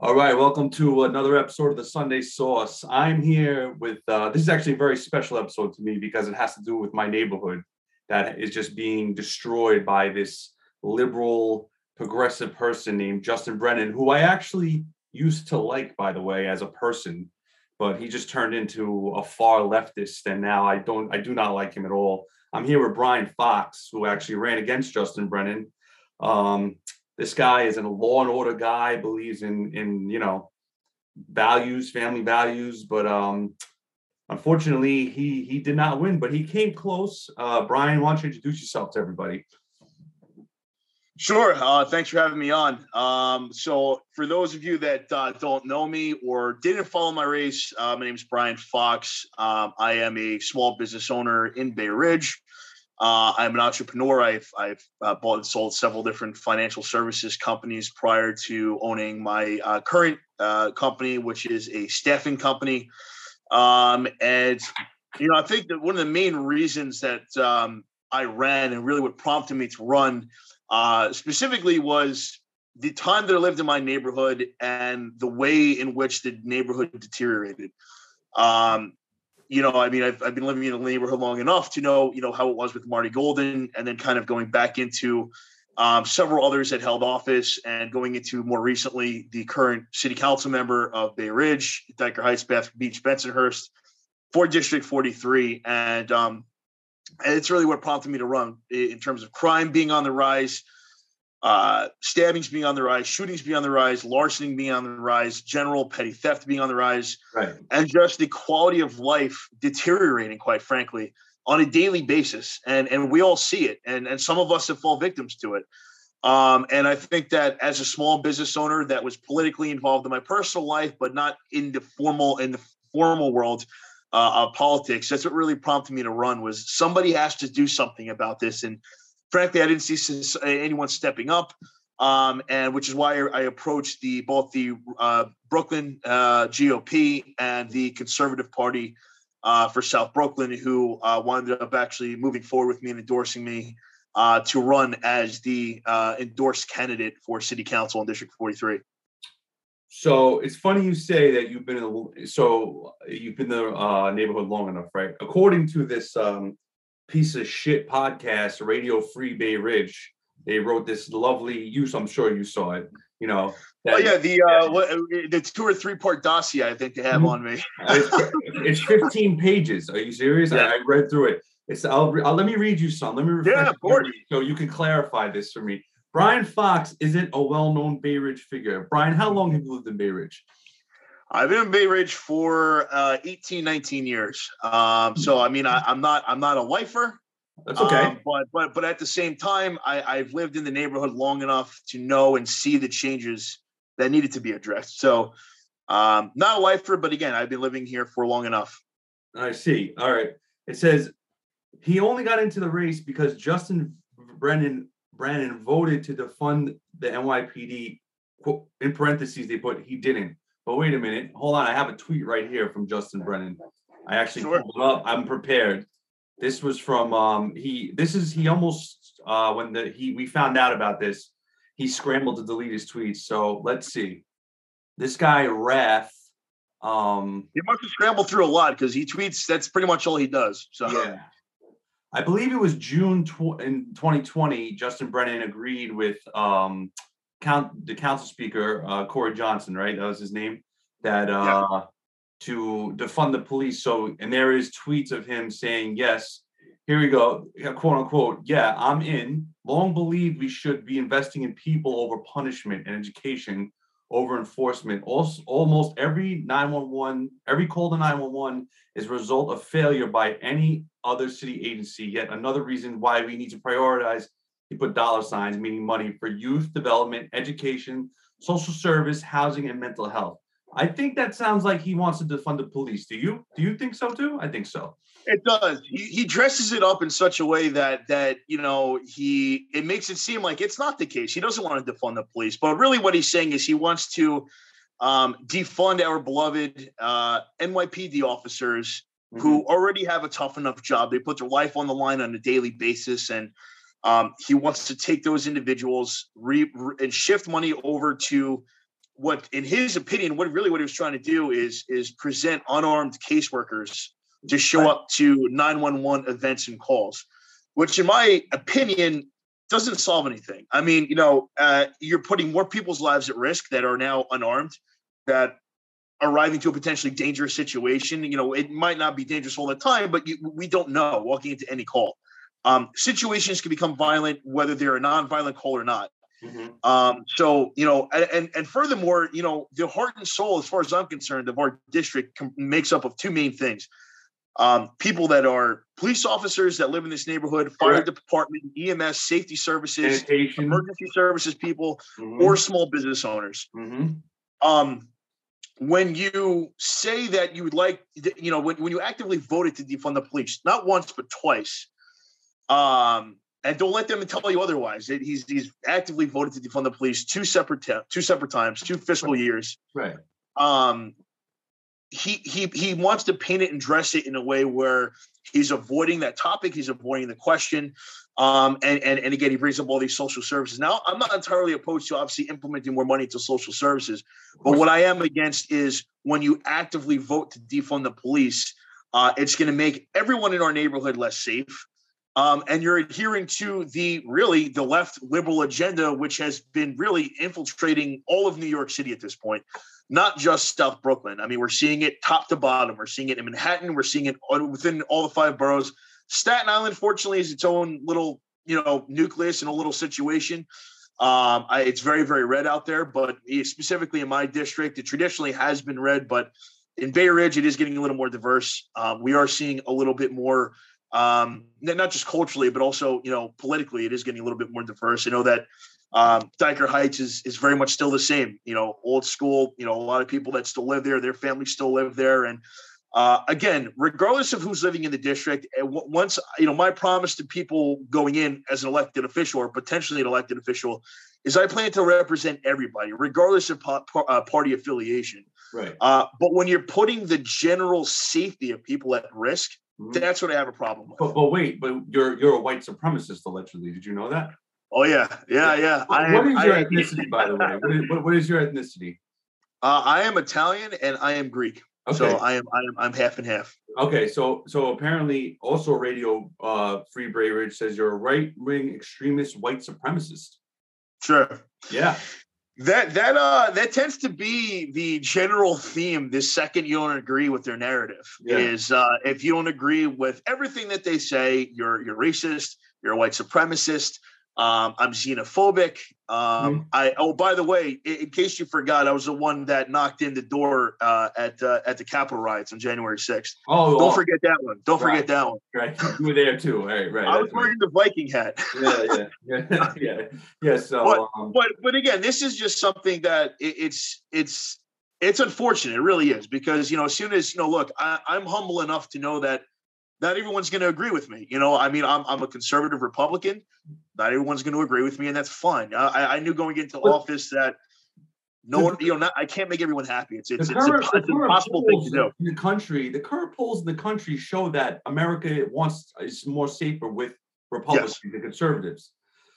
All right, welcome to another episode of the Sunday Sauce. I'm here with uh, this is actually a very special episode to me because it has to do with my neighborhood that is just being destroyed by this liberal, progressive person named Justin Brannan, who I actually used to like, by the way, as a person, but he just turned into a far leftist, and now I don't, I do not like him at all. I'm here with Brian Fox, who actually ran against Justin Brannan. Um, this guy is a law and order guy, believes in in you know values, family values, but um, unfortunately he he did not win, but he came close. Uh, Brian, why don't you introduce yourself to everybody? Sure. Uh, thanks for having me on. Um, so, for those of you that uh, don't know me or didn't follow my race, uh, my name is Brian Fox. Um, I am a small business owner in Bay Ridge. Uh, I'm an entrepreneur. I've I've uh, bought and sold several different financial services companies prior to owning my uh, current uh, company, which is a staffing company. Um, and you know, I think that one of the main reasons that um, I ran and really what prompted me to run uh, specifically was the time that I lived in my neighborhood and the way in which the neighborhood deteriorated. Um, you know, I mean, I've, I've been living in the neighborhood long enough to know, you know, how it was with Marty Golden and then kind of going back into um, several others that held office and going into more recently the current city council member of Bay Ridge, Dyker Heights, Bath Beach, Bensonhurst for District 43. And, um, and it's really what prompted me to run in terms of crime being on the rise, uh, stabbings being on the rise, shootings being on the rise, larceny being on the rise, general petty theft being on the rise, right. and just the quality of life deteriorating, quite frankly, on a daily basis. And and we all see it, and and some of us have fallen victims to it. Um, and I think that as a small business owner that was politically involved in my personal life, but not in the formal in the formal world uh, of politics, that's what really prompted me to run. Was somebody has to do something about this, and frankly, I didn't see anyone stepping up, um, and which is why I approached the both the uh, Brooklyn uh, GOP and the Conservative Party uh, for South Brooklyn, who uh, wound up actually moving forward with me and endorsing me uh, to run as the uh, endorsed candidate for City Council in District 43. So it's funny you say that you've been in the so you've been in the neighborhood long enough, right? According to this um, piece of shit podcast, Radio Free Bay Ridge. They wrote this lovely use. I'm sure you saw it. You know. That, oh yeah, the uh, what, the two or three part dossier I think they have mm-hmm. on me. it's, it's, 15 pages. Are you serious? Yeah. I, I, read through it. It's. I'll, I'll, let me read you some. Let me refresh yeah, of course. so you can clarify this for me. Brian Fox isn't a well-known Bay Ridge figure. Brian, how long have you lived in Bay Ridge? I've been in Bay Ridge for uh, 18, 19 years. Um, so I mean, I, am not I'm not a lifer. That's okay. Um, but but but at the same time, I, I've lived in the neighborhood long enough to know and see the changes that needed to be addressed. So um, not a lifer, but again, I've been living here for long enough. I see. All right. It says he only got into the race because Justin Brannan Brannan voted to defund the NYPD. In parentheses, they put he didn't. But wait a minute. Hold on. I have a tweet right here from Justin Brannan. I actually sure. pulled it up. I'm prepared. This was from um he this is he almost uh when the he we found out about this, he scrambled to delete his tweets. So let's see. This guy Wrath. Um he must have scrambled through a lot because he tweets that's pretty much all he does. So yeah. I believe it was June tw- in 2020. Justin Brannan agreed with um, count the council speaker uh, Corey Johnson, right? That was his name. That uh, yeah. to defund the police. So, and there is tweets of him saying, "Yes, here we go, quote unquote. Yeah, I'm in. Long believed we should be investing in people over punishment and education over enforcement. Also, almost every 911, every call to 911 is a result of failure by any other city agency. Yet another reason why we need to prioritize he put dollar signs, meaning money for youth development, education, social service, housing, and mental health. I think that sounds like he wants to defund the police. Do you? Do you think so too? I think so. It does. He, he dresses it up in such a way that that you know he it makes it seem like it's not the case. He doesn't want to defund the police, but really what he's saying is he wants to um, defund our beloved uh, NYPD officers mm-hmm. who already have a tough enough job. They put their life on the line on a daily basis, and um, he wants to take those individuals re, re, and shift money over to what, in his opinion, what really what he was trying to do is is present unarmed caseworkers to show up to 911 events and calls, which, in my opinion, doesn't solve anything. I mean, you know, uh, you're putting more people's lives at risk that are now unarmed, that arriving to a potentially dangerous situation. You know, it might not be dangerous all the time, but you, we don't know walking into any call. Um, situations can become violent whether they're a non-violent call or not. Mhm. Um, so you know, and, and furthermore, you know, the heart and soul, as far as I'm concerned, of our district com- makes up of two main things: um, people that are police officers that live in this neighborhood, fire Correct. department, EMS, safety services, emergency services people, Mhm. or small business owners. Mhm. Um, when you say that you would like, you know, when, when you actively voted to defund the police, not once but twice, um, and don't let them tell you otherwise. It- He's he's actively voted to defund the police two separate te- two separate times, two fiscal years. Right. Um, he he he wants to paint it and dress it in a way where he's avoiding that topic, he's avoiding the question. Um, and, and and again, he brings up all these social services. Now, I'm not entirely opposed to obviously implementing more money to social services, but what I am against is when you actively vote to defund the police, uh, it's going to make everyone in our neighborhood less safe. Um, and you're adhering to the really the left liberal agenda, which has been really infiltrating all of New York City at this point, not just South Brooklyn. I mean, we're seeing it top to bottom. We're seeing it in Manhattan. We're seeing it within all the five boroughs. Staten Island, fortunately, is its own little you know nucleus and a little situation. Um, I, it's very very red out there, but specifically in my district, it traditionally has been red, but in Bay Ridge, it is getting a little more diverse. Um, we are seeing a little bit more, um, not just culturally, but also you know politically, it is getting a little bit more diverse. I know that um, Dyker Heights is is very much still the same. You know, old school. You know, a lot of people that still live there, their families still live there, and uh, again, regardless of who's living in the district, eh, once you know, my promise to people going in as an elected official or potentially an elected official is I plan to represent everybody, regardless of uh, party affiliation. Right. Uh, but when you're putting the general safety of people at risk. That's what I have a problem with. But, but wait, but you're you're a white supremacist allegedly. Did you know that? Oh yeah, yeah, yeah. What- I what am, is your I, ethnicity, by the way? What is, what, what is your ethnicity? uh, I am Italian and I am Greek, Okay. so I am I am I'm half and half. Okay, so so apparently also Radio uh Free Bay Ridge says you're a right wing extremist white supremacist. Sure. Yeah. That that uh that tends to be the general theme. The second you don't agree with their narrative Yeah. is uh, if you don't agree with everything that they say, you're you're racist, you're a white supremacist. Um, I'm xenophobic. Um, Mhm. I oh by the way, in, in case you forgot, I was the one that knocked in the door uh, at uh, at the Capitol riots on January 6th. Oh, Don't oh, forget that one. Don't Right. forget that one. right. You were there too. Right, right. I was that's right. wearing the Viking hat. Yeah, yeah, yeah, yeah. Yeah. So But- um, but but again, this is just something that it, it's it's it's unfortunate. It really is because you know as soon as you know, look, I, I'm humble enough to know that not everyone's going to agree with me. You know, I mean, I'm I'm a conservative Republican. Not everyone's going to agree with me, and that's fine. I, I- knew going into office that no one, you know, not, I can't make everyone happy. It's it's, the it's, current, imp- it's current impossible thing to do. in the country, the current polls in the country show that America wants is more safer with Republicans and conservatives.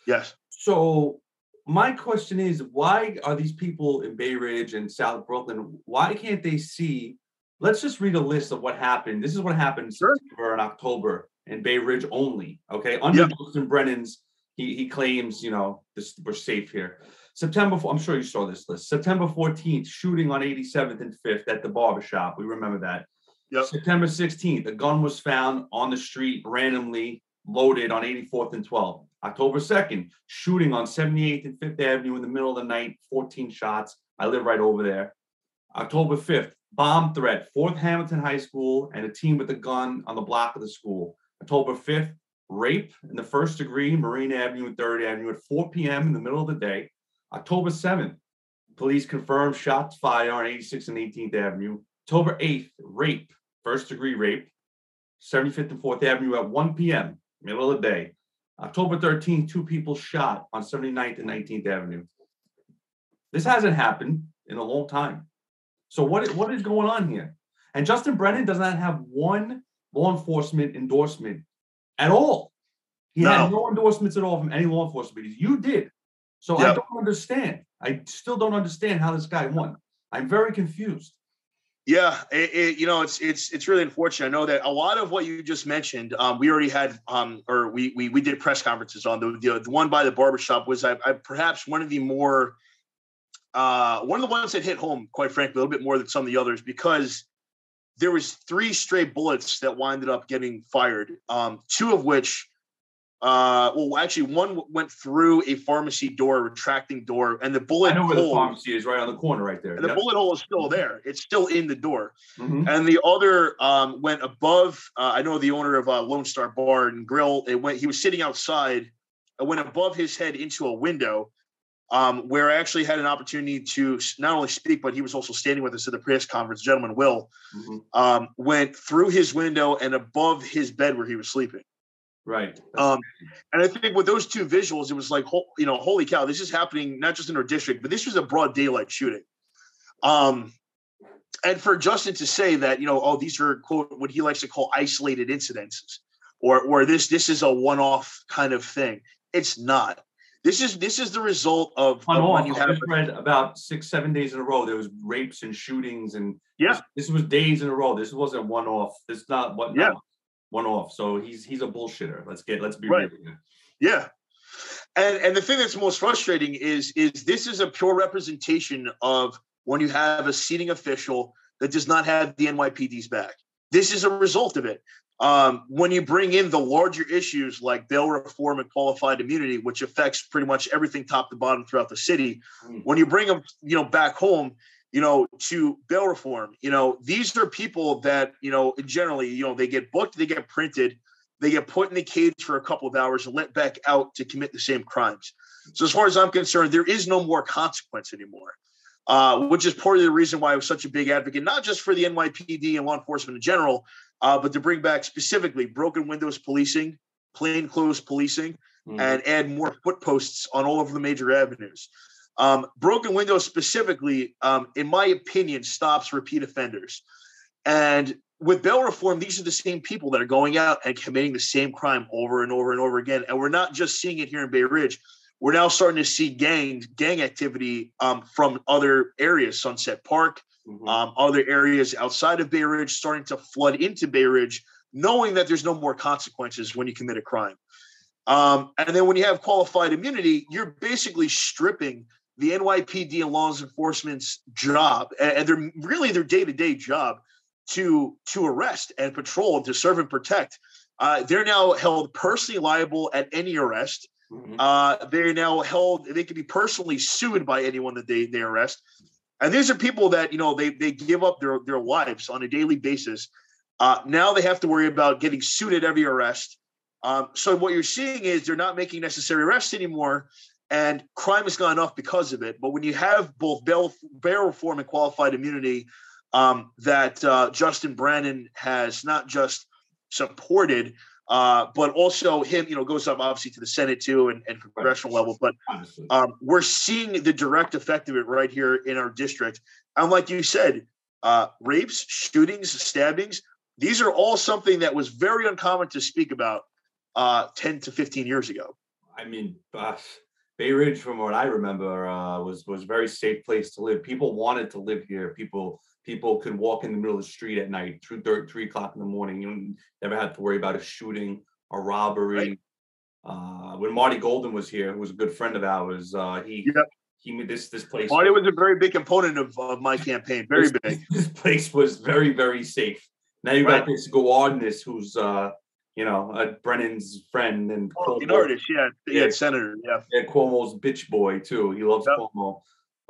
Yes. So my question is, why are these people in Bay Ridge and South Brooklyn? Why can't they see? Let's just read a list of what happened. This is what happened in Sure. September and October in Bay Ridge only. Okay, under Yep. Justin Brannan's, he he claims you know this we're safe here. September, I'm sure you saw this list. September 14th, shooting on 87th and 5th at the barber shop. We remember that. Yep. September 16th, a gun was found on the street randomly loaded on 84th and 12th. October 2nd, shooting on 78th and 5th Avenue in the middle of the night, 14 shots. I live right over there. October 5th, bomb threat, Fort Hamilton High School, and a team with a gun on the block of the school. October 5th, rape in the first degree, Marine Avenue and 3rd Avenue at 4 p.m. in the middle of the day. October 7th, police confirmed shots fired on 86th and 18th Avenue. October 8th, rape, first degree rape, 75th and 4th Avenue at 1 p.m., middle of the day. October 13th, two people shot on 79th and 19th Avenue. This hasn't happened in a long time. So what, is- what is going on here? And Justin Brannan does not have one law enforcement endorsement at all. He had No. no endorsements at all from any law enforcement. You did. So I don't understand. I still don't understand how this guy won. I'm very confused. Yeah, it, it, you know, it's it's it's really unfortunate. I know that a lot of what you just mentioned, um, we already had, um, or we we we did press conferences on the the, the one by the barbershop was I, I perhaps one of the more, uh, one of the ones that hit home, quite frankly, a little bit more than some of the others because there was three stray bullets that winded up getting fired. Um, two of which uh, well, actually, one went through a pharmacy door, retracting door, and the bullet. I know where hole, the pharmacy is, right on the corner, right there. And the bullet hole is still there. It's still in the door. Mhm. And the other um, went above. Uh, I know the owner of uh, Lone Star Bar and Grill. It went. He was sitting outside. It went above his head into a window, um, where I actually had an opportunity to not only speak, but he was also standing with us at the press conference. Gentleman Will Mhm. um, went through his window and above his bed where he was sleeping. Right. Um, and I think with those two visuals, it was like, you know, holy cow, this is happening not just in our district, but this was a broad daylight shooting. Um, and for Justin to say that, you know, oh, these are quote what he likes to call isolated incidences, or or this this is a one-off kind of thing. It's not. This is this is the result of, on of off. when you I have read about six, seven days in a row. There was rapes and shootings, and Yeah. this, this was days in a row. This wasn't one off. This is not what. Yeah. one off. So he's he's a bullshitter. Let's get let's be Right. real. Yeah. And and the thing that's most frustrating is is this is a pure representation of when you have a seating official that does not have the NYPD's back. This is a result of it. Um, when you bring in the larger issues like bail reform and qualified immunity, which affects pretty much everything top to bottom throughout the city, Mm. when you bring them, you know, back home, you know, to bail reform, you know, these are people that, you know, generally, you know, they get booked, they get printed, they get put in the cage for a couple of hours and let back out to commit the same crimes. So as far as I'm concerned, there is no more consequence anymore. Uh, which is part of the reason why I was such a big advocate, not just for the NYPD and law enforcement in general, uh, but to bring back specifically broken windows policing, plainclothes policing, Mhm. and add more foot posts on all of the major avenues. Um, broken windows specifically, um, in my opinion, stops repeat offenders. And with bail reform, these are the same people that are going out and committing the same crime over and over and over again. And we're not just seeing it here in Bay Ridge. We're now starting to see gang gang activity um, from other areas, Sunset Park, Mhm. um, other areas outside of Bay Ridge, starting to flood into Bay Ridge, knowing that there's no more consequences when you commit a crime. Um, and then when you have qualified immunity, you're basically stripping the NYPD and law enforcement's job, and and they're really their day-to-day job to to arrest and patrol, to serve and protect. Uh, they're now held personally liable at any arrest. Mhm. Uh, they're now held. They can be personally sued by anyone that they they arrest. And these are people that you know they they give up their their lives on a daily basis. Uh, now they have to worry about getting sued at every arrest. Um, so what you're seeing is they're not making necessary arrests anymore, and crime has gone up because of it. But when you have both bail, bail reform and qualified immunity um, that uh, Justin Brannon has not just supported, uh, but also him, you know, goes up obviously to the Senate too and, and congressional level. But um, we're seeing the direct effect of it right here in our district. And like you said, uh, rapes, shootings, stabbings, these are all something that was very uncommon to speak about uh, 10 to 15 years ago. I mean, uh, Bay Ridge, from what I remember, uh, was was a very safe place to live. People wanted to live here. People people could walk in the middle of the street at night, two, thir- three o'clock in the morning. You never had to worry about a shooting, a robbery. Right. Uh, when Marty Golden was here, who was a good friend of ours, uh, he Yep. he made this this place. Marty was a very big component of, of my campaign, very this, big. This place was very very safe. Now you Right. got this Gounardes, who's uh, you know, uh, Brannan's friend and Oh, Cuomo- artist, yeah, yeah, Yeah. senator, yeah. yeah, Cuomo's bitch boy too. He loves Yep. Cuomo.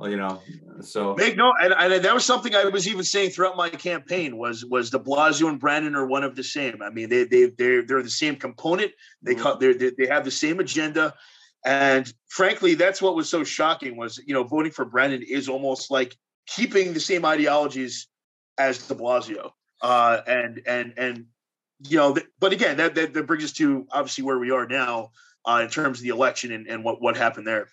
Well, you know, so Make no, and, and that was something I was even saying throughout my campaign was was De Blasio and Brannan are one of the same. I mean, they they they they're the same component. They Mhm. cut they they they have the same agenda, and frankly, that's what was so shocking was you know voting for Brannan is almost like keeping the same ideologies as De Blasio, uh, and and and you know, th- but again, that, that that brings us to obviously where we are now uh, in terms of the election and, and what what happened there.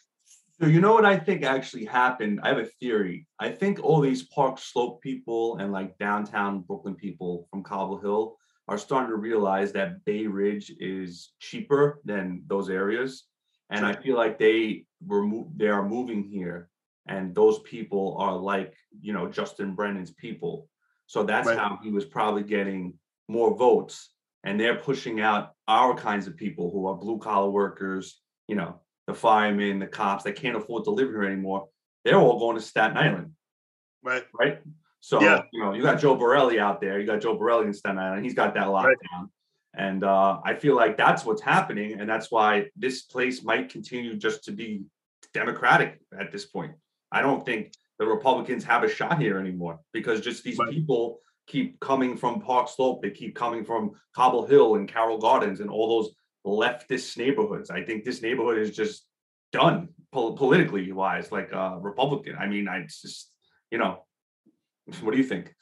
So you know what I think actually happened? I have a theory. I think all these Park Slope people and like downtown Brooklyn people from Cobble Hill are starting to realize that Bay Ridge is cheaper than those areas, and I feel like they were mo- they are moving here and those people are like you know Justin Brannan's people. So that's Right. how he was probably getting more votes, and they're pushing out our kinds of people who are blue collar workers, you know, the firemen, the cops that can't afford to live here anymore. They're all going to Staten Island Right. right? So Yeah. you know, you got Joe Borelli out there. You got Joe Borelli in Staten Island. He's got that locked Right. down. And uh, I feel like that's what's happening, and that's why this place might continue just to be Democratic at this point. I don't think the Republicans have a shot here anymore because just these Right. people keep coming from Park Slope. They keep coming from Cobble Hill and Carroll Gardens and all those leftist neighborhoods. I think this neighborhood is just done pol- politically wise, like uh, Republican. I mean, I just you know, what do you think?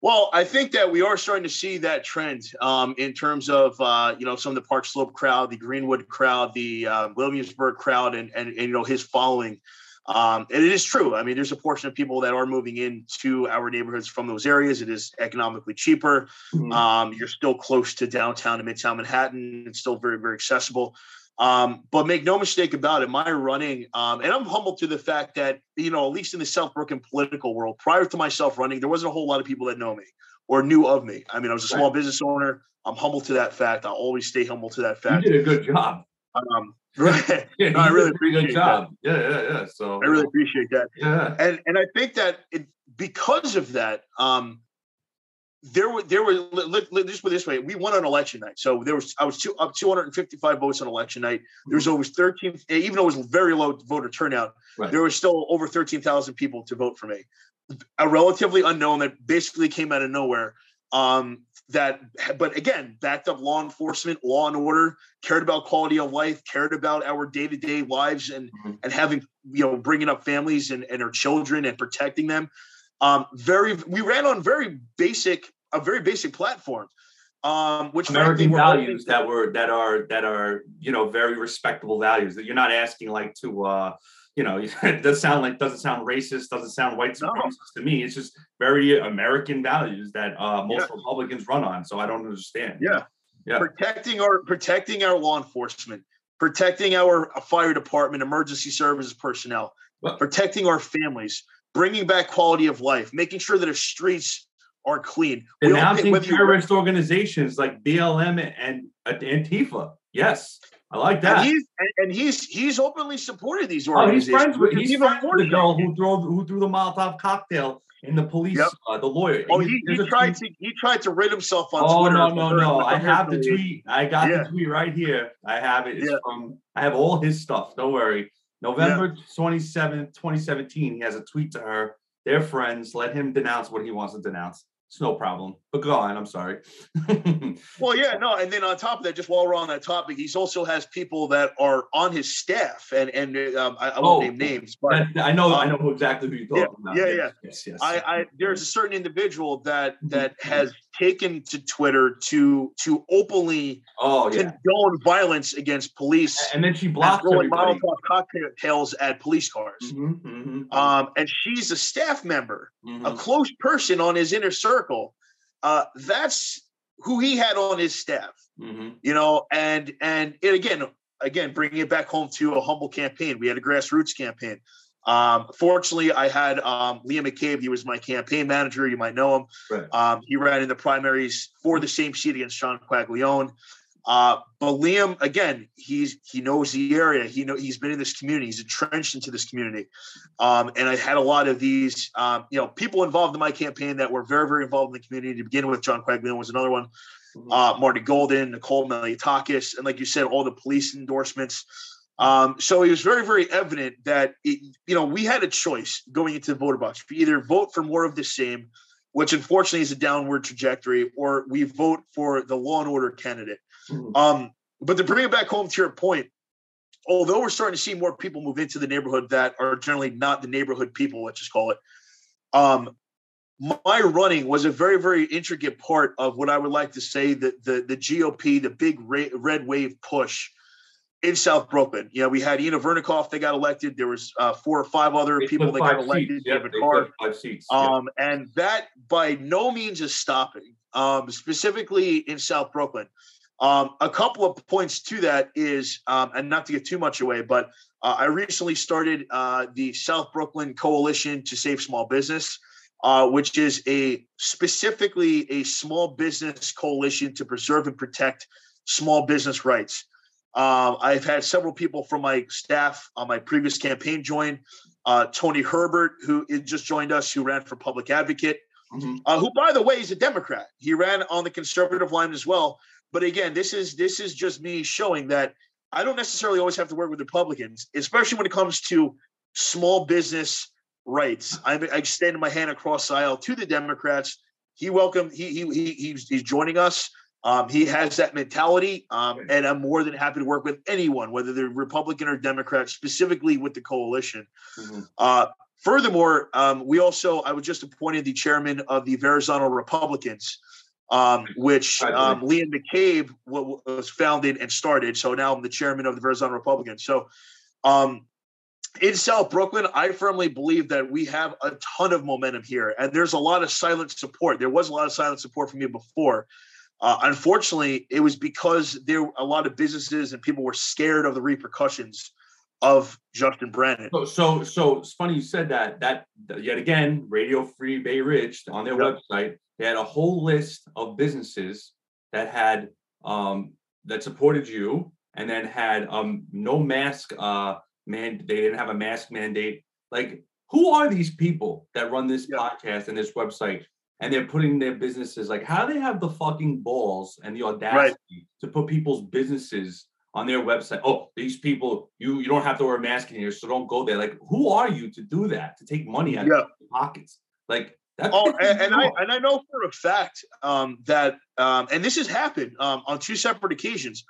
Well, I think that we are starting to see that trend um, in terms of uh, you know some of the Park Slope crowd, the Greenwood crowd, the uh, Williamsburg crowd, and, and and you know his following. Um, and it is true. I mean, there's a portion of people that are moving into our neighborhoods from those areas. It is economically cheaper. Mhm. Um, you're still close to downtown and midtown Manhattan. It's still very, very accessible. Um, but make no mistake about it, my running, um, and I'm humbled to the fact that, you know, at least in the South Brooklyn political world, prior to myself running, there wasn't a whole lot of people that know me or knew of me. I mean, I was a small Right. business owner. I'm humble to that fact. I'll always stay humble to that fact. You did a good job. Um, right. Yeah, No, I really did a pretty good appreciate that. Yeah, yeah, yeah. So I really appreciate that. yeah. and and I think that it, because of that, um, there were there were let, let, just put it this way, we won on election night, so there was I was two, up 255 votes on election night. There was over 13, even though it was very low voter turnout, Right. there was still over 13,000 people to vote for me. A relatively unknown that basically came out of nowhere. Um, that, but again, backed up law enforcement, law and order, cared about quality of life, cared about our day to day lives, and Mhm. and having you know bringing up families and, and our children and protecting them um very we ran on very basic a very basic platform um which American we're values that were that are that are you know very respectable values that you're not asking like to uh you know it does sound like doesn't sound racist doesn't sound white No. supremacist to me it's just very American values that uh most Yeah. Republicans run on so I don't understand Yeah. Yeah. protecting our protecting our law enforcement protecting our fire department emergency services personnel Well- protecting our families bringing back quality of life making sure that our streets are clean We denouncing terrorist organizations like BLM and uh, Antifa yes I like that and he's and, he's he's openly supported these Oh, he's organizations friends with he's even friends with the girl who threw who threw the Molotov cocktail in the police, Yep. uh, the lawyer. Oh, He's- he, he tried tweet- to he tried to rid himself on Oh Twitter. no no no! I have the tweet. I got Yeah. the tweet right here. I have it. It's Yeah. from. I have all his stuff. Don't worry. November twenty seventh, twenty seventeen. He has a tweet to her. They're friends. Let him denounce what he wants to denounce. It's no problem. But go on. I'm sorry. Well, yeah, no, and then on top of that, just while we're on that topic, he's also has people that are on his staff, and and um, I, I won't Oh, name names, but I know. I um, know exactly who you're yeah, talking about. yeah, yes, yeah. Yes, yes. I, I there's a certain individual that that has taken to Twitter to to openly Oh yeah. condone violence against police And then she blocked throwing everybody. Molotov cocktails at police cars. Mhm, mhm, Um, and she's a staff member. a mhm. close person on his inner circle. Uh, that's who he had on his staff, Mhm. you know, and and it, again, again, bringing it back home to a humble campaign. We had a grassroots campaign. Um, fortunately, I had um, Liam McCabe. He was my campaign manager. You might know him. Right. Um, he ran in the primaries for the same seat against Sean Quaglione. Uh, but Liam, again, he's he knows the area. He know he's been in this community. He's entrenched into this community. Um, and I had a lot of these, um, you know, people involved in my campaign that were very, very involved in the community. To begin with, John Quaglione was another one. Mhm. Uh, Marty Golden, Nicole Malliotakis, and like you said, all the police endorsements. Um, so it was very, very evident that it, you know we had a choice going into the voter box. We either vote for more of the same, which unfortunately is a downward trajectory, or we vote for the law and order candidate. Mhm. Um, but to bring it back home to your point, although we're starting to see more people move into the neighborhood that are generally not the neighborhood people, let's just call it. Um, my running was a very, very intricate part of what I would like to say that the the GOP, the big red wave push in South Brooklyn. You know, we had Inna Vernikov that got elected. There was uh, four or five other They people that got elected. seats. Yep, David they Carr. five seats. Yep. Um, and that by no means is stopping, um, specifically in South Brooklyn. Um, a couple of points to that is, um, and not to get too much away, but uh, I recently started uh, the South Brooklyn Coalition to Save Small Business, uh, which is a specifically a small business coalition to preserve and protect small business rights. Um, I've had several people from my staff on my previous campaign join. Uh, Tony Herbert, who just joined us, who ran for public advocate, mm-hmm. uh, who, by the way, is a Democrat. He ran on the conservative line as well. But again, this is this is just me showing that I don't necessarily always have to work with Republicans, especially when it comes to small business rights. I, I extended my hand across the aisle to the Democrats. He welcomed. He he, he he's, he's joining us. Um, he has that mentality, um, and I'm more than happy to work with anyone, whether they're Republican or Democrat, specifically with the coalition. Mm-hmm. Uh, furthermore, um, we also I was just appointed the chairman of the Verrazano Republicans, um, which um, Liam McCabe was founded and started. So now I'm the chairman of the Verrazano Republicans. So um, in South Brooklyn, I firmly believe that we have a ton of momentum here, and there's a lot of silent support. There was a lot of silent support for me before. Uh, unfortunately, it was because there a lot of businesses and people were scared of the repercussions of Justin Brannan. So, so, so it's funny you said that. That yet again, Radio Free Bay Ridge on their yep. website, they had a whole list of businesses that had um, that supported you, and then had um, no mask uh, man. They didn't have a mask mandate. Like, who are these people that run this yep. podcast and this website? And they're putting their businesses like how do they have the fucking balls and the audacity right. to put people's businesses on their website? Oh these people you you don't have to wear a mask in here so don't go there. Like who are you to do that to take money out yeah. of pockets? Like that's oh and, and i and i know for a fact um, that um, and this has happened um, on two separate occasions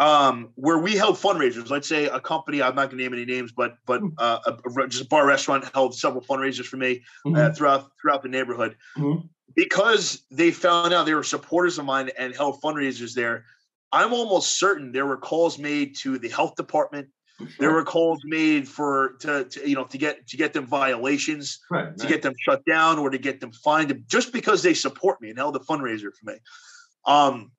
um, where we held fundraisers. Let's say a company, I'm not going to name any names, but but hmm. uh, a, just a bar restaurant held several fundraisers for me uh, mm-hmm. uh, throughout throughout the neighborhood. Mm-hmm. Because they found out they were supporters of mine and held fundraisers there. I'm almost certain there were calls made to the health department. Sure. There were calls made for to, to, you know to get to get them violations, right, to right. get them shut down, or to get them fined just because they support me and held a fundraiser for me. Um,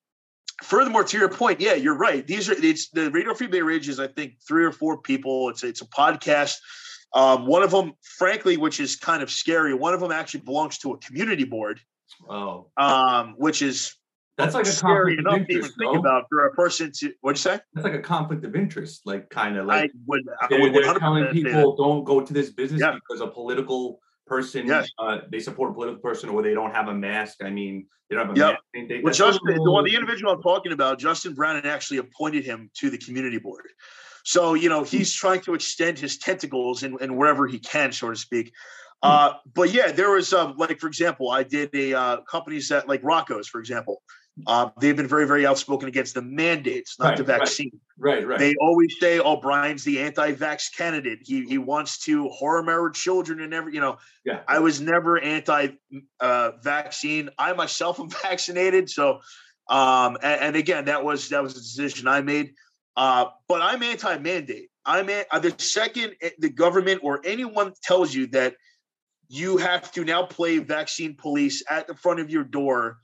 furthermore, to your point, yeah, you're right. These are it's the Radio Free Bay Ridge is I think three or four people. It's it's a podcast. Um, one of them, frankly, which is kind of scary. One of them actually belongs to a community board. Oh, um, which is that's like a scary enough interest, to even think about for a person to. What'd you say? That's like a conflict of interest, like kind of like I would, I they're, they're telling people don't go to this business yeah. because a political person yes. uh, they support a political person or they don't have a mask. I mean, they don't have a yep. mask. They, well, Justin, well, the individual I'm talking about, Justin Brannan actually appointed him to the community board. So, you know, he's trying to extend his tentacles in, in wherever he can, so to speak. Hmm. Uh, but yeah, there was um, like, for example, I did a uh, companies that like Rocco's, for example. Uh, they've been very, very outspoken against the mandates, not right, the vaccine. Right, right. They always say, "Oh, Brian's the anti-vax candidate. He he wants to harm our children and every." You know, yeah. I was never anti-vaccine. I myself am vaccinated, so um, and, and again, that was that was a decision I made. Uh, but I'm anti-mandate. I'm a, uh, the second eh, the government or anyone tells you that you have to now play vaccine police at the front of your door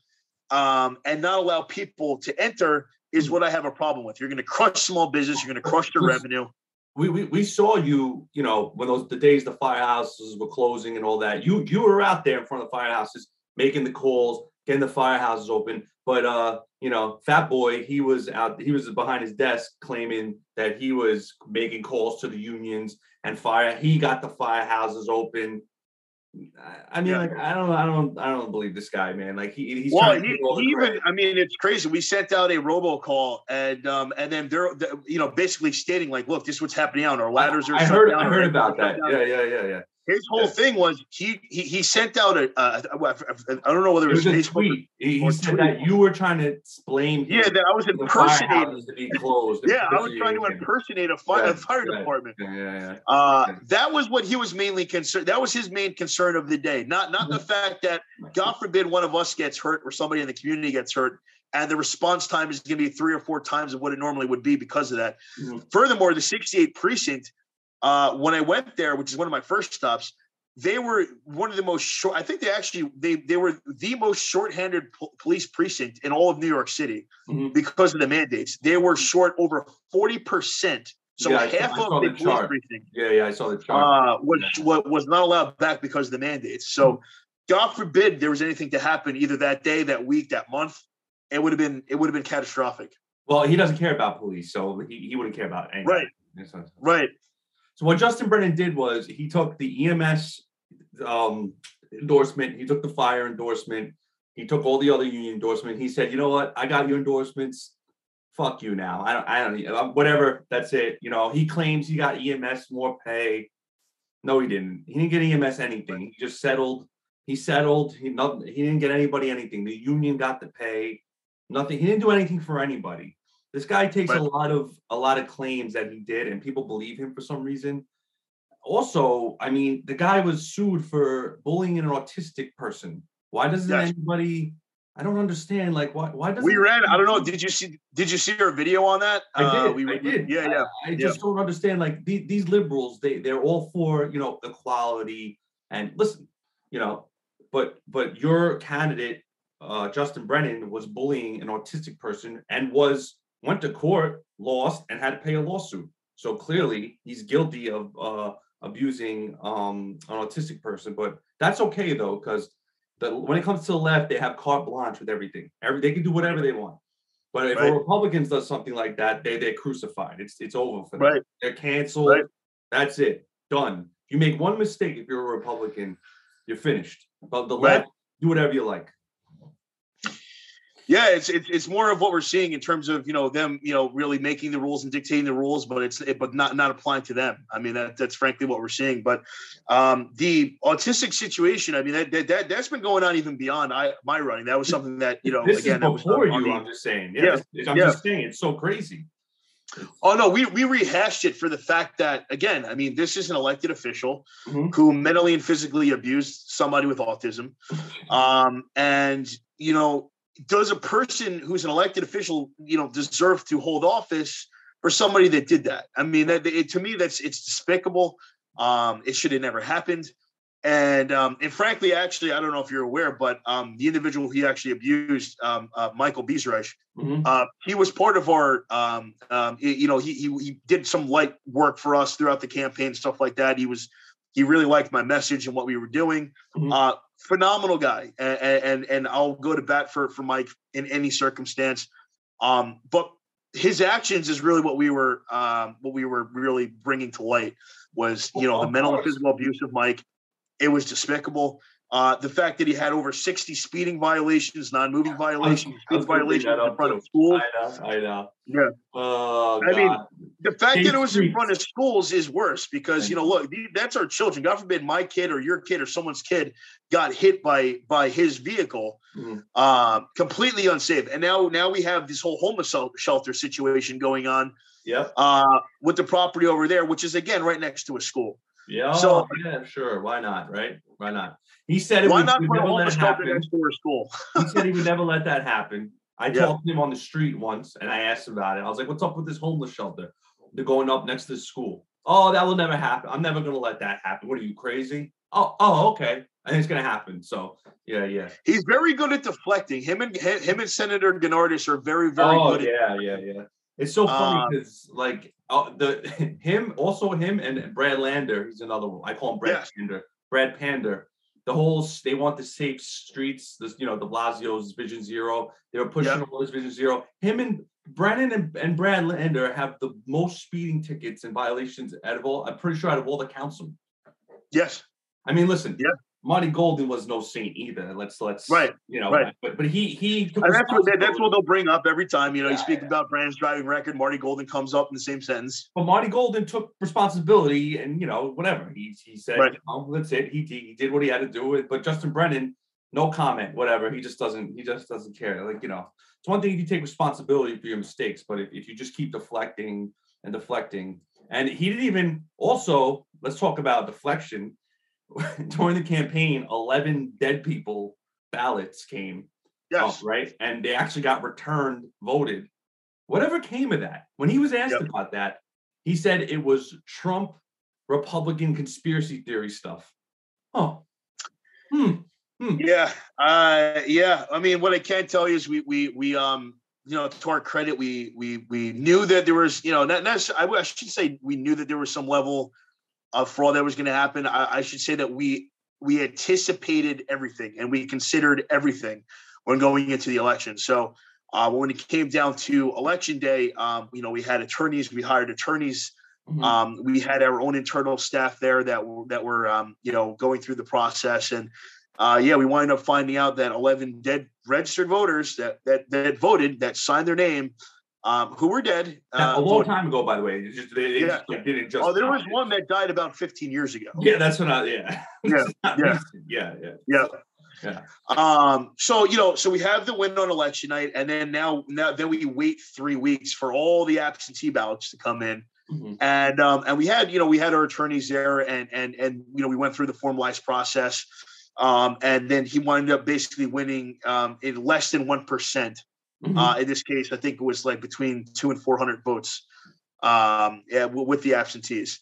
um, and not allow people to enter is what I have a problem with. You're going to crush small business. You're going to crush the revenue. We, we, we saw you, you know, when those the days the firehouses were closing and all that. You you were out there in front of the firehouses making the calls, getting the firehouses open. But uh, you know, Fat Boy, he was out. He was behind his desk claiming that he was making calls to the unions and fire. He got the firehouses open. I mean, yeah. like I don't, I don't, I don't believe this guy, man. Like he, he's well, he, he even. I mean, it's crazy. We sent out a robocall, and um, and then they're, you know, basically stating like, look, this is what's happening on our ladders are. I heard, I heard about that. Yeah, yeah, yeah, yeah his whole yes. thing was he, he he sent out a uh, I don't know whether it was, it was a tweet. He, he said tweet. that you were trying to blame. Yeah, that I was impersonating. To be closed. yeah, I was trying to impersonate a fire, a fire department. Yeah, yeah, yeah. Uh, that was what he was mainly concerned. That was his main concern of the day. Not not the fact that God forbid one of us gets hurt or somebody in the community gets hurt and the response time is going to be three or four times of what it normally would be because of that. Mm-hmm. Furthermore, the 68 precinct uh, when I went there, which is one of my first stops, they were one of the most short. I think they actually they they were the most short-handed po- police precinct in all of New York City Mhm. because of the mandates. They were short over forty percent. So Yeah, half saw of the the police chart. precinct Yeah, yeah, I saw the chart. uh, was wa- was not allowed back because of the mandates. So God forbid there was anything to happen either that day, that week, that month. It would have been it would have been catastrophic. well, he doesn't care about police, so he, he wouldn't care about anything. Right. Right. So what Justin Brannan did was he took the EMS um, endorsement, he took the fire endorsement, he took all the other union endorsement. He said, "You know what? I got your endorsements. Fuck you now. I don't. I don't. uh, Whatever. That's it. You know." He claims he got EMS more pay. No, he didn't. He didn't get EMS anything. He just settled. He settled. He not, He didn't get anybody anything. The union got the pay. Nothing. He didn't do anything for anybody. This guy takes a lot of a lot of claims that he did, and people believe him for some reason. Also, I mean, the guy was sued for bullying an autistic person. Why doesn't Yes. anybody? I don't understand. Like, why? Why doesn't We ran. I don't know. Did you see? Did you see our video on that? I did. Uh, we I did. Yeah, yeah. I, I just don't understand. Like the, these liberals, they they're all for you know equality and listen, you know, but but your candidate, uh, Justin Brannan, was bullying an autistic person and was went to court, lost, and had to pay a lawsuit. So clearly, he's guilty of uh, abusing um, an autistic person. But that's okay though, because when it comes to the left, they have carte blanche with everything. Every they can do whatever they want. But if Right. a Republicans does something like that, they they're crucified. It's it's over for them. Right. They're canceled. Right. That's it. Done. You make one mistake if you're a Republican, you're finished. But the left, do whatever you like. Yeah, it's, it's it's more of what we're seeing in terms of you know them you know really making the rules and dictating the rules, but it's it, but not not applying to them. I mean that that's frankly what we're seeing. But um, the autistic situation, I mean that, that that that's been going on even beyond I my running. That was something that you know this again is that was before you. I'm just saying. Yeah. Yeah, I'm yeah. just saying. It's so crazy. Oh no, we we rehashed it for the fact that again, I mean, this is an elected official Mhm. who mentally and physically abused somebody with autism, um, and you know, does a person who's an elected official, you know, deserve to hold office for somebody that did that? I mean, that it, to me, that's it's despicable. Um, it should have never happened. And um, and frankly, actually, I don't know if you're aware, but um, the individual he actually abused, um, uh, Michael Biesreich, Mhm. uh, he was part of our, um, um, you know, he, he he did some light work for us throughout the campaign, stuff like that. He was he really liked my message and what we were doing. Mhm. Uh, phenomenal guy, and, and and I'll go to bat for for Mike in any circumstance. Um, but his actions is really what we were um, what we were really bringing to light was you know the mental and physical abuse of Mike. It was despicable. Uh, the fact that he had over 60 speeding violations, non-moving violations, speed violations in front of schools. I know. I know. Yeah. Oh I mean, The fact that it was in front of schools is worse because you know, look, that's our children. God forbid my kid or your kid or someone's kid got hit by by his vehicle, Mhm. uh, completely unsafe. And now now we have this whole homeless shelter situation going on Yep. uh, with the property over there, which is again right next to a school. Yeah. So- yeah. Sure. Why not? Right. Why not? He said it Why would, not would never let it happen. next to school? he said he would never let that happen. I Yeah. talked to him on the street once and I asked him about it. I was like, what's up with this homeless shelter? They're going up next to the school. Oh, that will never happen. I'm never gonna let that happen. What are you crazy? Oh, oh, okay. I think it's gonna happen. So yeah, yeah. He's very good at deflecting. Him and him and Senator Gounardes are very very oh, good. At, yeah, yeah, yeah. It's so funny Uh, because like uh, the him, also him and Brad Lander, he's another one. I call him Brad Yes. Pander. Brad Pander. The whole they want the safe streets, this you know, the Blasio's Vision Zero. They were pushing Yeah. all this Vision Zero. Him and Brannan and, and Brad Lander have the most speeding tickets and violations out of all. I'm pretty sure out of all the council. yes, I mean, listen, Yeah. Marty Golden was no saint either. Let's let's Right, you know, right. but but he he that's what they, that's what they'll bring up every time. You know, you speak yeah. about Brand's driving record. Marty Golden comes up in the same sentence. But Marty Golden took responsibility and you know whatever he he said Right. you know, that's it he, he he did what he had to do but Justin Brannan no comment whatever he just doesn't he just doesn't care like you know it's one thing if you take responsibility for your mistakes but if, if you just keep deflecting and deflecting and he didn't even also let's talk about deflection during the campaign 11 dead people ballots came Yes, up, right? And they actually got returned, voted. Whatever came of that? When he was asked Yep. about that, he said it was Trump Republican conspiracy theory stuff. Oh. Hmm. Hmm. Yeah. Uh, yeah. I mean, what I can tell you is we we we um you know to our credit we we we knew that there was you know not, not I, I should say we knew that there was some level of fraud that was going to happen. I, I should say that we we anticipated everything and we considered everything when going into the election. So uh, when it came down to election day, um, you know, we had attorneys, we hired attorneys. Mm-hmm. Um, we had our own internal staff there that were that were um, you know going through the process, and uh, yeah, we wind up finding out that 11 dead registered voters that that that voted that signed their name um, who were dead. Uh, a long time ago, by the way. Just, they, they yeah. just, didn't just. Oh, there was one that died about 15 years ago. Yeah, that's what I. Yeah. Yeah. yeah. yeah. Yeah. Yeah. Yeah. Um, so you know, so we have the win on election night, and then now now then we wait three weeks for all the absentee ballots to come in. Mm-hmm. And um, and we had you know we had our attorneys there and and and you know we went through the formalized process, um, and then he wound up basically winning um, in less than one mm-hmm. uh, in this case, I think it was like between two and four hundred votes. Um, yeah, with the absentees.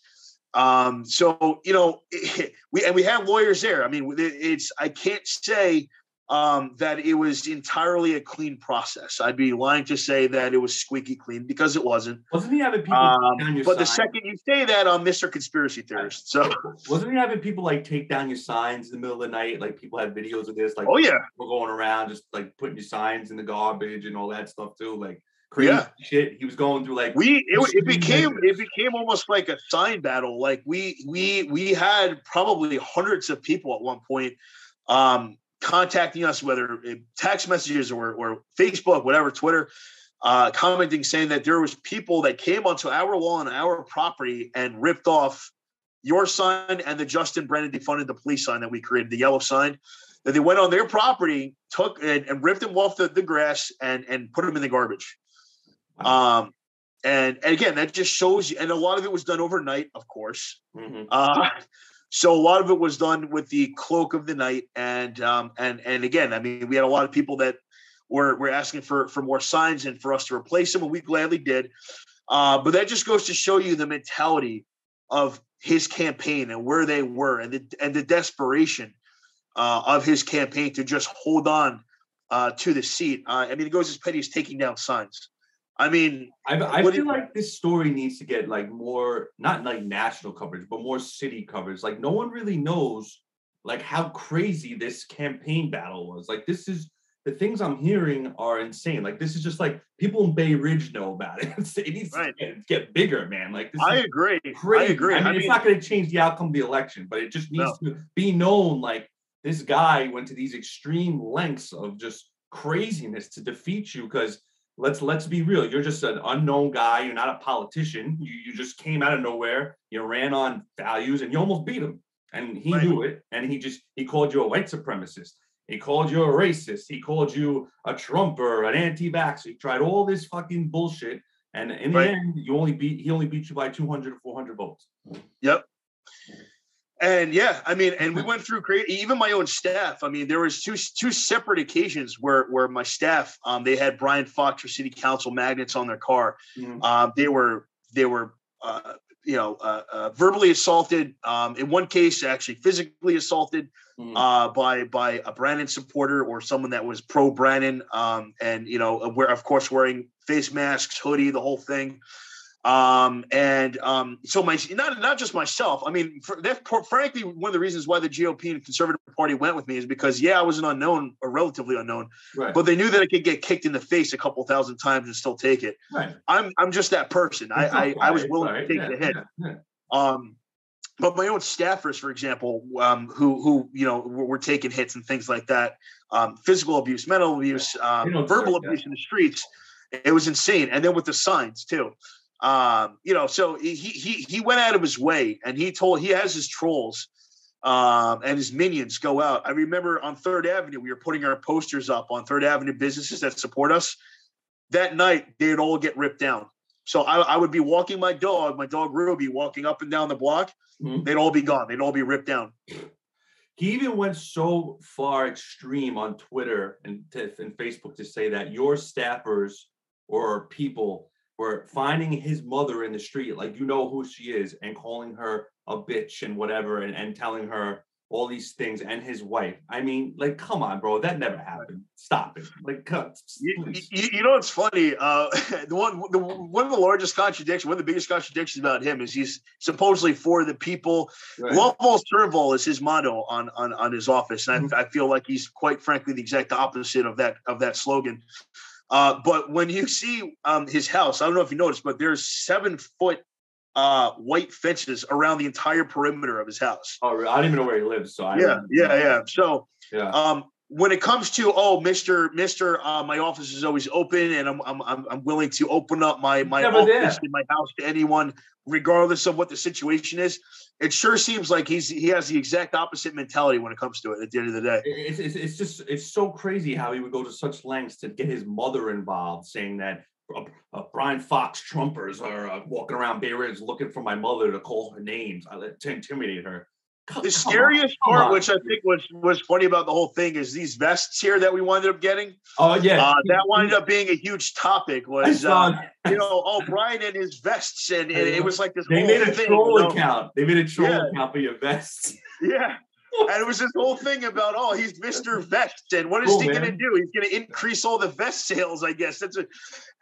Um, so you know, we and we have lawyers there. I mean, it's I can't say um, that it was entirely a clean process. I'd be lying to say that it was squeaky clean because it wasn't. Wasn't he having people? Um, but sign? the second you say that, I'm Mr. Conspiracy Theorist. So wasn't he having people like take down your signs in the middle of the night? Like people had videos of this. Like oh yeah, we're going around just like putting your signs in the garbage and all that stuff too. Like crazy yeah. shit. He was going through like we it, it became it became almost like a sign battle. Like we we we had probably hundreds of people at one point um contacting us, whether text messages or, or Facebook, whatever, Twitter, uh, commenting saying that there was people that came onto our lawn, our property, and ripped off your sign and the Justin Brannan defunded the police sign that we created, the yellow sign. That they went on their property, took and, and ripped them off the, the grass and and put them in the garbage. Um, and, and again, that just shows you, and a lot of it was done overnight, of course. Mm-hmm. Uh, so a lot of it was done with the cloak of the night, and um, and and again, I mean, we had a lot of people that were were asking for for more signs and for us to replace them, and we gladly did. Uh, but that just goes to show you the mentality of his campaign and where they were, and the and the desperation uh, of his campaign to just hold on uh, to the seat. Uh, I mean, it goes as petty as taking down signs. I mean, I, I feel like this story needs to get like more, not like national coverage, but more city coverage. Like no one really knows like how crazy this campaign battle was. Like this is the things I'm hearing are insane. Like this is just like people in Bay Ridge know about it. it needs right. to get, get, bigger, man. Like this I agree. Crazy. I agree. I mean, I mean it's not going to change the outcome of the election, but it just needs no. to be known. Like this guy went to these extreme lengths of just craziness to defeat you because let's let's be real. You're just an unknown guy. You're not a politician. You you just came out of nowhere. You ran on values, and you almost beat him. And he right. knew it. And he just he called you a white supremacist. He called you a racist. He called you a Trumper, an anti-vaxxer. He tried all this fucking bullshit. And in the right. end, you only beat he only beat you by 200 or 400 votes. Yep. And yeah, I mean, and we went through great. Even my own staff. I mean, there was two two separate occasions where where my staff, um, they had Brian Fox for city council magnets on their car. Mm-hmm. Um, they were they were uh, you know uh, uh, verbally assaulted. Um, in one case, actually physically assaulted mm-hmm. uh, by by a Brannan supporter or someone that was pro Brannan. Um, and you know, we're of course wearing face masks, hoodie, the whole thing. Um, and um, so my not not just myself. I mean, for, that frankly one of the reasons why the GOP and Conservative Party went with me is because yeah, I was an unknown or relatively unknown, right. but they knew that I could get kicked in the face a couple thousand times and still take it. Right. I'm I'm just that person. I, I, I was willing right. to take yeah, the hit. Yeah, yeah. Um, but my own staffers, for example, um, who who you know were, were, taking hits and things like that, um, physical abuse, mental abuse, um, verbal abuse in the streets, it was insane. And then with the signs too. Um, you know, so he he he went out of his way and he told he has his trolls um, and his minions go out. I remember on Third Avenue, we were putting our posters up on Third Avenue businesses that support us. That night, they'd all get ripped down. So I, I would be walking my dog, my dog Ruby, walking up and down the block. Mm-hmm. They'd all be gone. They'd all be ripped down. He even went so far extreme on Twitter and, and Facebook to say that your staffers or people were finding his mother in the street, like you know who she is, and calling her a bitch and whatever, and, and telling her all these things and his wife. I mean, like, come on, bro, that never happened. Stop it. Like, cut. You, you, you, know what's funny? Uh, the one, the, one of the largest contradictions, one of the biggest contradictions about him is he's supposedly for the people. Right. Love all serve all is his motto on on on his office, and mm-hmm. I, I feel like he's quite frankly the exact opposite of that of that slogan. Uh, but when you see um, his house, I don't know if you noticed, but there's seven foot uh, white fences around the entire perimeter of his house. Oh, I don't even know where he lives. So I yeah, yeah, yeah. So yeah. Um, when it comes to oh, Mister Mister, uh, my office is always open, and I'm I'm I'm willing to open up my my office in my house to anyone, regardless of what the situation is. It sure seems like he's he has the exact opposite mentality when it comes to it. At the end of the day, it's it's, it's just it's so crazy how he would go to such lengths to get his mother involved, saying that uh, uh, Brian Fox Trumpers are uh, walking around Bay Ridge looking for my mother to call her names to intimidate her. The scariest on, part, which I think was was funny about the whole thing, is these vests here that we wound up getting. Oh yeah, uh, that wound up being a huge topic. Was uh, you know, oh Brian and his vests, and, and it was like this. They made a thing, troll you know? account. They made a troll yeah. account for your vests. Yeah, and it was this whole thing about oh he's Mr. Vest and what is cool, he going to do? He's going to increase all the vest sales, I guess. That's a,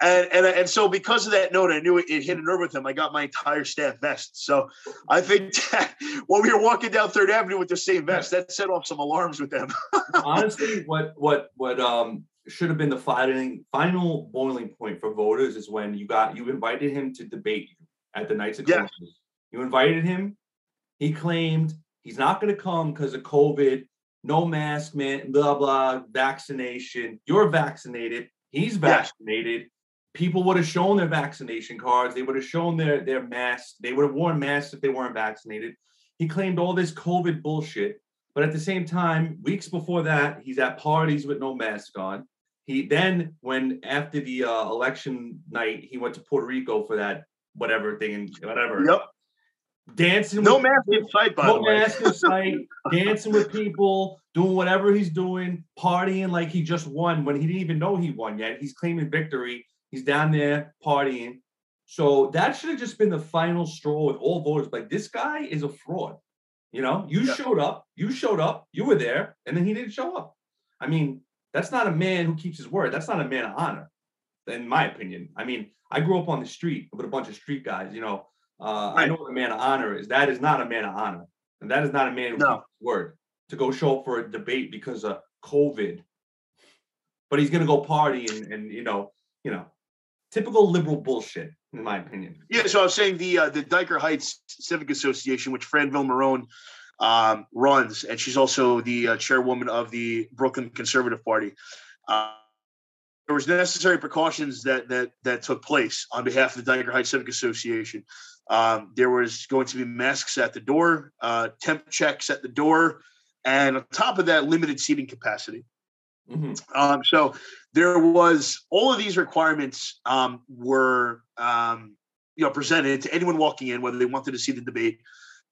and and and so because of that note, I knew it, it hit a nerve with him. I got my entire staff vest. So I think that when we were walking down Third Avenue with the same vest, that set off some alarms with them. Honestly, what what what um should have been the fighting final boiling point for voters is when you got you invited him to debate at the Knights of Columbus. You invited him. He claimed He's not going to come because of COVID, no mask, man, blah, blah, vaccination. You're vaccinated. He's vaccinated. Yeah. People would have shown their vaccination cards. They would have shown their, their masks. They would have worn masks if they weren't vaccinated. He claimed all this COVID bullshit. But at the same time, weeks before that, he's at parties with no mask on. He then, when after the uh, election night, he went to Puerto Rico for that whatever thing and whatever. Yep dancing. No mask in sight, by no the way. mask in sight. dancing with people, doing whatever he's doing, partying like he just won when he didn't even know he won yet. He's claiming victory. He's down there partying. So that should have just been the final straw with all voters. Like this guy is a fraud. You know, you yeah. showed up, you showed up, you were there, and then he didn't show up. I mean, that's not a man who keeps his word. That's not a man of honor, in my opinion. I mean, I grew up on the street with a bunch of street guys. You know, uh, right. I know what a man of honor is. That is not a man of honor. And that is not a man no. word to go show up for a debate because of COVID. But he's gonna go party and, and you know, you know, typical liberal bullshit, in my opinion. Yeah, so I was saying the uh, the Dyker Heights Civic Association, which Fran Vella-Marrone um, runs, and she's also the uh, chairwoman of the Brooklyn Conservative Party. Uh, there was necessary precautions that that that took place on behalf of the Dyker Heights Civic Association. Um, there was going to be masks at the door, uh, temp checks at the door, and on top of that, limited seating capacity. Mm-hmm. Um, so there was all of these requirements um, were um, you know presented to anyone walking in, whether they wanted to see the debate,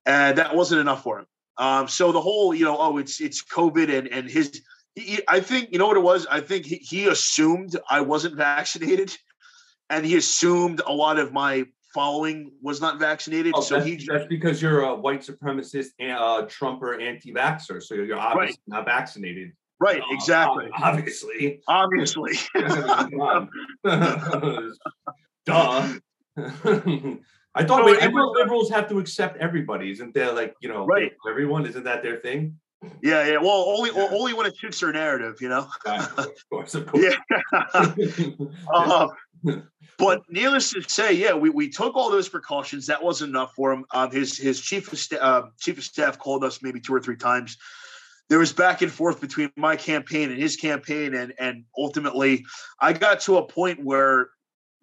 and that wasn't enough for him. Um, so the whole you know oh it's it's COVID and and his he, I think you know what it was. I think he, he assumed I wasn't vaccinated, and he assumed a lot of my following was not vaccinated. Oh, so that's, he that's because you're a white supremacist, and uh, Trumper, anti-vaxer. So you're obviously right. not vaccinated. Right, uh, exactly. Obviously. Obviously. Duh. I thought, so wait, liberals have to accept everybody. Isn't there like, you know, right. everyone? Isn't that their thing? Yeah, yeah. Well, only yeah. only when it suits their narrative, you know. of course, of course. Yeah. uh, but needless to say, yeah, we, we took all those precautions. That wasn't enough for him. Um, his his chief of st- uh, chief of staff called us maybe two or three times. There was back and forth between my campaign and his campaign, and and ultimately, I got to a point where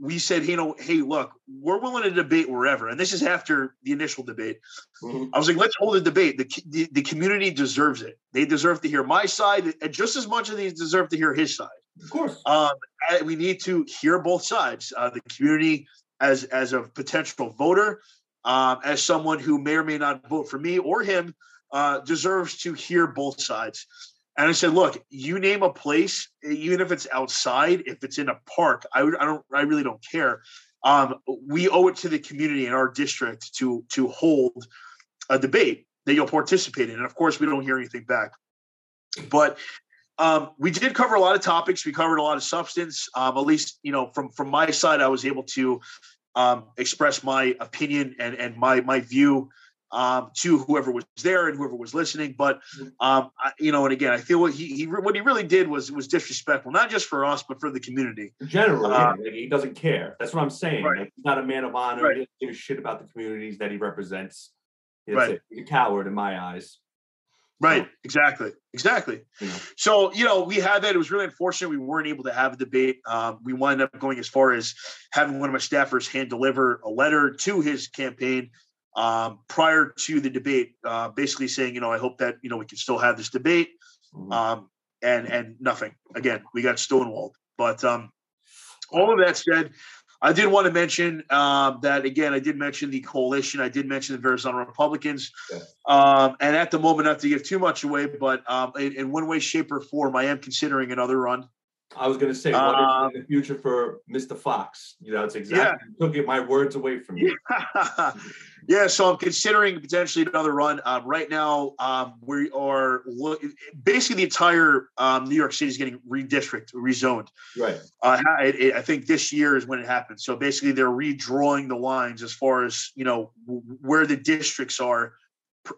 we said, you know, hey, look, we're willing to debate wherever. And this is after the initial debate. Mm-hmm. I was like, let's hold a debate. The, the, the community deserves it. They deserve to hear my side, and just as much as they deserve to hear his side. Of course. Um, we need to hear both sides. Uh, the community as as a potential voter, um, as someone who may or may not vote for me or him, uh, deserves to hear both sides. And I said, look, you name a place, even if it's outside, if it's in a park, I, I don't, I really don't care. Um, we owe it to the community in our district to to hold a debate. that you'll participate in. And of course, we don't hear anything back. But um, we did cover a lot of topics. We covered a lot of substance. Um, at least, you know, from from my side, I was able to um, express my opinion and and my my view um, to whoever was there and whoever was listening. But um, I, you know, and again, I feel what he, he what he really did was was disrespectful, not just for us, but for the community. Generally, uh, yeah, he doesn't care. That's what I'm saying. Right. Like, he's not a man of honor. Right. He doesn't give a shit about the communities that he represents. It's right. a, he's a coward in my eyes. Right. Exactly. Exactly. Yeah. So, you know, we had that. It was really unfortunate we weren't able to have a debate. Um, we wound up going as far as having one of my staffers hand deliver a letter to his campaign um, prior to the debate, uh, basically saying, you know, I hope that you know we can still have this debate, mm-hmm. um, and and nothing. Again, we got stonewalled. But um, all of that said, I did want to mention um, that again. I did mention the coalition. I did mention the Verrazano Republicans, yeah. um, and at the moment, not to give too much away, but um, in, in, one way, shape, or form, I am considering another run. I was going to say, what um, in the future for Mr. Fox? You know, it's exactly yeah. took my words away from you. yeah, so I'm considering potentially another run. Um, right now, um, we are look, basically the entire um, New York City is getting redistricted, rezoned. Right. Uh, it, it, I think this year is when it happens. So basically, they're redrawing the lines as far as you know where the districts are,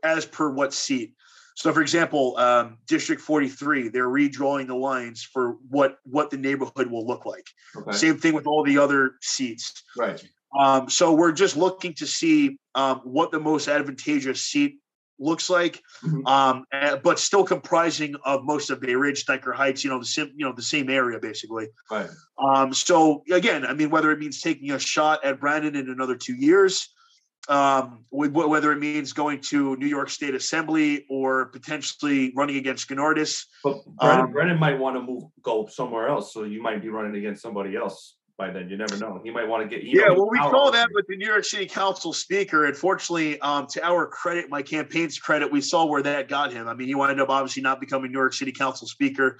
as per what seat. So, for example, um, District 43, they're redrawing the lines for what what the neighborhood will look like. Okay. Same thing with all the other seats. Right. Um, so we're just looking to see um, what the most advantageous seat looks like, mm-hmm. um, eh, but still comprising of most of Bay Ridge, Dyker Heights, you know, the same, you know, the same area basically. Right. Um, so again, I mean, whether it means taking a shot at Brannan in another two years, um, whether it means going to New York State Assembly or potentially running against Gounardes. But Brannan, um, Brannan might want to move go somewhere else, so you might be running against somebody else by then. You never know. He might want to get. Yeah, well, we saw that with the New York City Council speaker. Unfortunately, um, to our credit, my campaign's credit, we saw where that got him. I mean, he wound up obviously not becoming New York City Council speaker,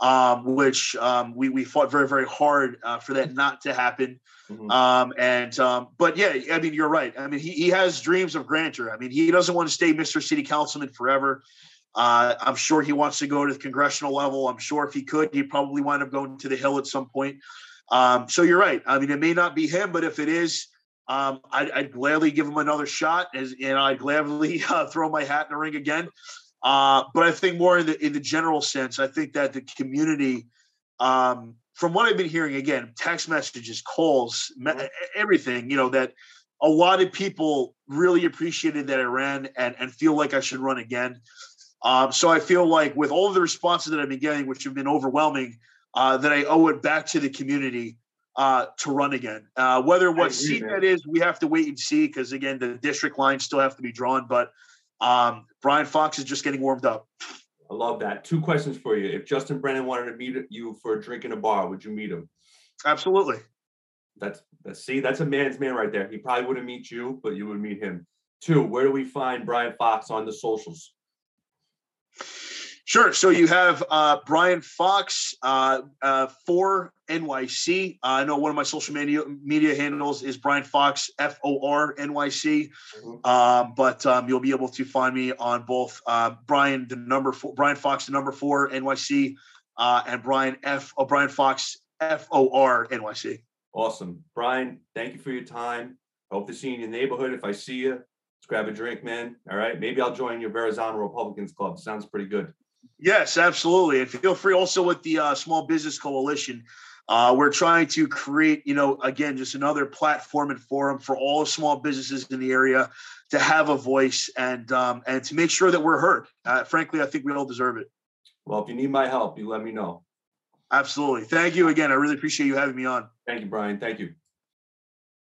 um, which um, we we fought very very hard uh, for that not to happen. Mm-hmm. Um, and um, but yeah, I mean, you're right. I mean, he, he has dreams of grandeur. I mean, he doesn't want to stay Mr. City Councilman forever. Uh, I'm sure he wants to go to the congressional level. I'm sure if he could, he'd probably wind up going to the Hill at some point. Um, so you're right. I mean, it may not be him, but if it is, um, I'd, I'd, gladly give him another shot, as, and I'd gladly uh, throw my hat in the ring again. Uh, but I think more in the in the general sense, I think that the community um, from what I've been hearing, again, text messages, calls, mm-hmm. everything, you know, that a lot of people really appreciated that I ran and, and feel like I should run again. Um, so I feel like with all the responses that I've been getting, which have been overwhelming, uh, that I owe it back to the community uh, to run again. Uh, whether what seat that is, we have to wait and see because again, the district lines still have to be drawn. But um, Brian Fox is just getting warmed up. I love that. Two questions for you. If Justin Brannan wanted to meet you for a drink in a bar, would you meet him? Absolutely. That's that's see, that's a man's man right there. He probably wouldn't meet you, but you would meet him. Two, where do we find Brian Fox on the socials? Sure. So you have uh, Brian Fox uh, uh, for NYC. Uh, I know one of my social media media handles is Brian Fox F O R NYC, mm-hmm. um, but um, you'll be able to find me on both uh, Brian the number four, Brian Fox the number four NYC, uh, and Brian F oh, Brian Fox F O R NYC. Awesome, Brian. Thank you for your time. Hope to see you in your neighborhood. If I see you, let's grab a drink, man. All right. Maybe I'll join your Verrazano Republicans Club. Sounds pretty good. Yes, absolutely. And feel free also with the uh, Small Business Coalition. Uh, we're trying to create, you know, again, just another platform and forum for all small businesses in the area to have a voice and um, and to make sure that we're heard. Uh, frankly, I think we all deserve it. Well, if you need my help, you let me know. Absolutely. Thank you again. I really appreciate you having me on. Thank you, Brian. Thank you.